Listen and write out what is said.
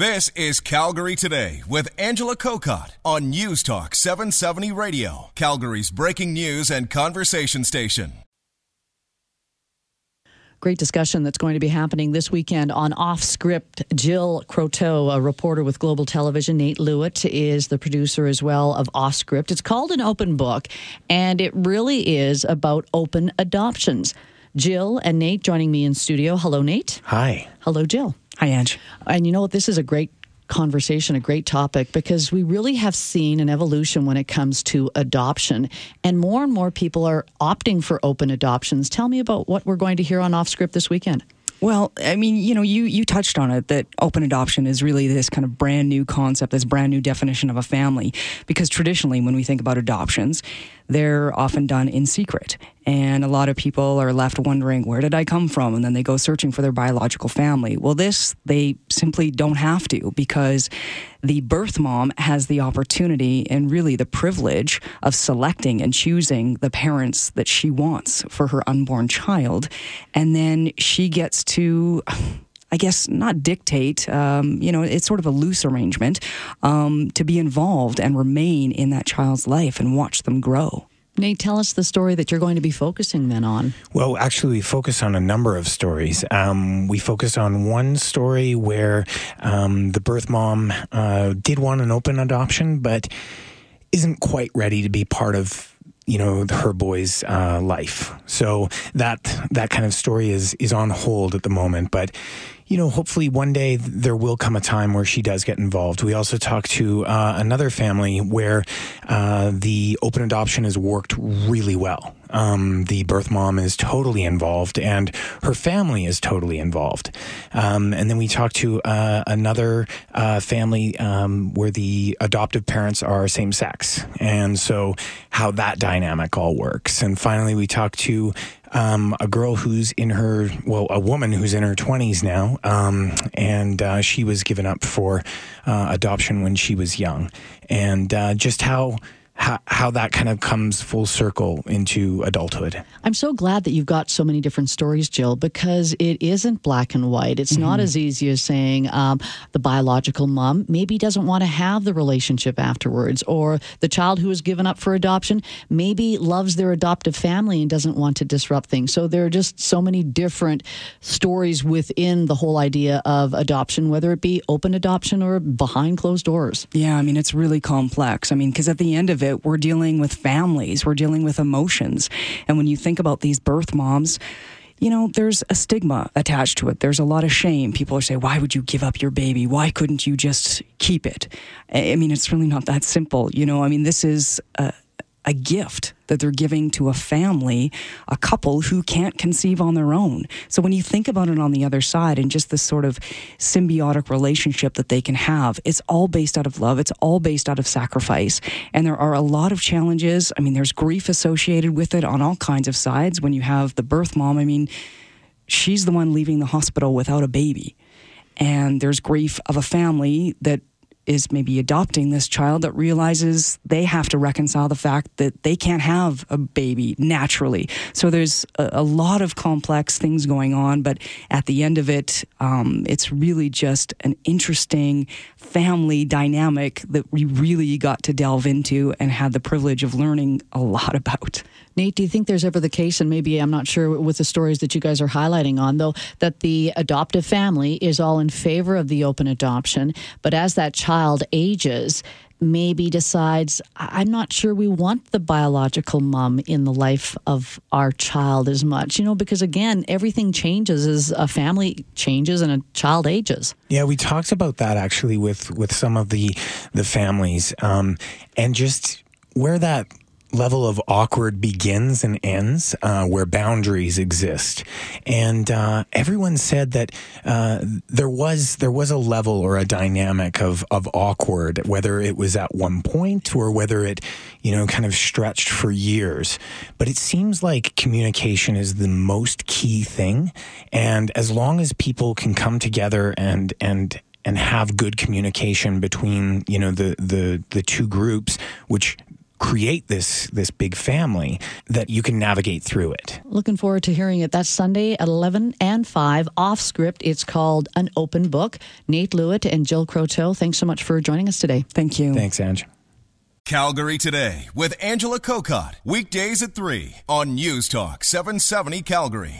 This is Calgary Today with Angela Kokott on News Talk 770 Radio, Calgary's breaking news and conversation station. Great discussion that's going to be happening this weekend on Off Script. Jill Croteau, a reporter with Global Television, Nate Luit is the producer as well of Off Script. It's called an open book, and it really is about open adoptions. Jill and Nate joining me in studio. Hello, Nate. Hi. Hello, Jill. Hi, Ange. And you know what? This is a great conversation, a great topic, because we really have seen an evolution when it comes to adoption. And more and more people are opting for open adoptions. Tell me about what we're going to hear on Off Script this weekend. Well, I mean, you know, you you touched on it that open adoption is really this kind of brand new concept, this brand new definition of a family. Because traditionally, when we think about adoptions, they're often done in secret. And a lot of people are left wondering, where did I come from? And then they go searching for their biological family. Well, this, they simply don't have to because the birth mom has the opportunity and really the privilege of selecting and choosing the parents that she wants for her unborn child. And then she gets to. I guess not dictate. Um, you know, it's sort of a loose arrangement um, to be involved and remain in that child's life and watch them grow. Nate, tell us the story that you're going to be focusing then on. Well, actually, we focus on a number of stories. Um, we focus on one story where um, the birth mom uh, did want an open adoption, but isn't quite ready to be part of you know her boy's uh, life. So that that kind of story is is on hold at the moment, but you know, hopefully one day there will come a time where she does get involved. We also talked to uh, another family where uh, the open adoption has worked really well. Um, the birth mom is totally involved and her family is totally involved. Um, and then we talked to uh, another uh, family um, where the adoptive parents are same sex. And so how that dynamic all works. And finally, we talked to um, a girl who's in her, well, a woman who's in her 20s now, um, and uh, she was given up for uh, adoption when she was young. And uh, just how how, how that kind of comes full circle into adulthood. I'm so glad that you've got so many different stories, Jill, because it isn't black and white. It's mm-hmm. not as easy as saying um, the biological mom maybe doesn't want to have the relationship afterwards, or the child who was given up for adoption maybe loves their adoptive family and doesn't want to disrupt things. So there are just so many different stories within the whole idea of adoption, whether it be open adoption or behind closed doors. Yeah, I mean, it's really complex. I mean, because at the end of it, it, we're dealing with families, we're dealing with emotions. And when you think about these birth moms, you know, there's a stigma attached to it. There's a lot of shame. People are saying, why would you give up your baby? Why couldn't you just keep it? I mean, it's really not that simple. You know, I mean, this is a, a gift that they're giving to a family, a couple who can't conceive on their own. So when you think about it on the other side and just this sort of symbiotic relationship that they can have, it's all based out of love. It's all based out of sacrifice. And there are a lot of challenges. I mean, there's grief associated with it on all kinds of sides. When you have the birth mom, I mean, she's the one leaving the hospital without a baby. And there's grief of a family that is maybe adopting this child that realizes they have to reconcile the fact that they can't have a baby naturally. So there's a, a lot of complex things going on, but at the end of it, um, it's really just an interesting family dynamic that we really got to delve into and had the privilege of learning a lot about. Nate, do you think there's ever the case, and maybe I'm not sure with the stories that you guys are highlighting on, though, that the adoptive family is all in favor of the open adoption, but as that child ages, maybe decides, I'm not sure we want the biological mom in the life of our child as much, you know, because again, everything changes as a family changes and a child ages. Yeah, we talked about that actually with, with some of the, the families um, and just where that level of awkward begins and ends, uh, where boundaries exist. And uh, everyone said that uh, there was there was a level or a dynamic of of awkward, whether it was at one point or whether it you know kind of stretched for years. But it seems like communication is the most key thing, and as long as people can come together and and and have good communication between you know the the the two groups which create this this big family that you can navigate through it. Looking forward to hearing it. That's Sunday at 11 and 5 off script. It's called An Open Book. Nate Luit and Jill Croteau, thanks so much for joining us today. Thank you. Thanks, Ange. Calgary Today with Angela Kokott. Weekdays at 3 on News Talk 770 Calgary.